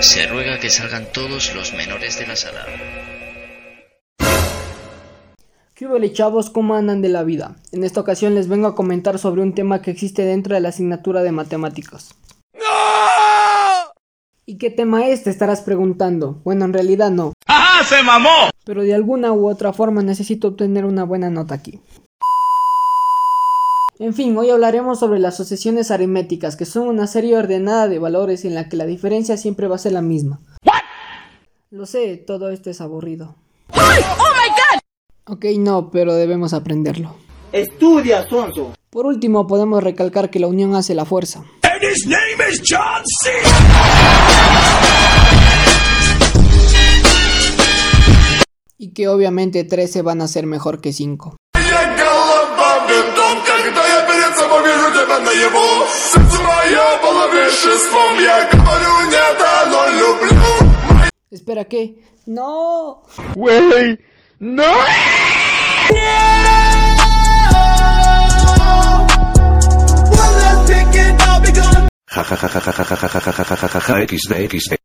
Se ruega que salgan todos los menores de la sala. ¿Qué hubo, chavos? ¿Cómo andan de la vida? En esta ocasión les vengo a comentar sobre un tema que existe dentro de la asignatura de matemáticas. ¿Y qué tema es? Te estarás preguntando. Bueno, en realidad no. ¡Ajá! ¡Se mamó! Pero de alguna u otra forma necesito obtener una buena nota aquí. En fin, hoy hablaremos sobre las sucesiones aritméticas, que son una serie ordenada de valores en la que la diferencia siempre va a ser la misma. Lo sé, todo esto es aburrido. ¡Oh my god! Ok, no, pero debemos aprenderlo. Estudia, Sonso. Por último, podemos recalcar que la unión hace la fuerza. And his name is John C. Y que obviamente 13 van a ser mejor que 5. голова бинтом, когда я перед собой вижу тебя наяву Сердце мое было веществом, я говорю нет, оно люблю Espera, ¿qué? ¡No! Wey, no. Ja ja ja ja ja ja ja ja ja ja ja ja XD XD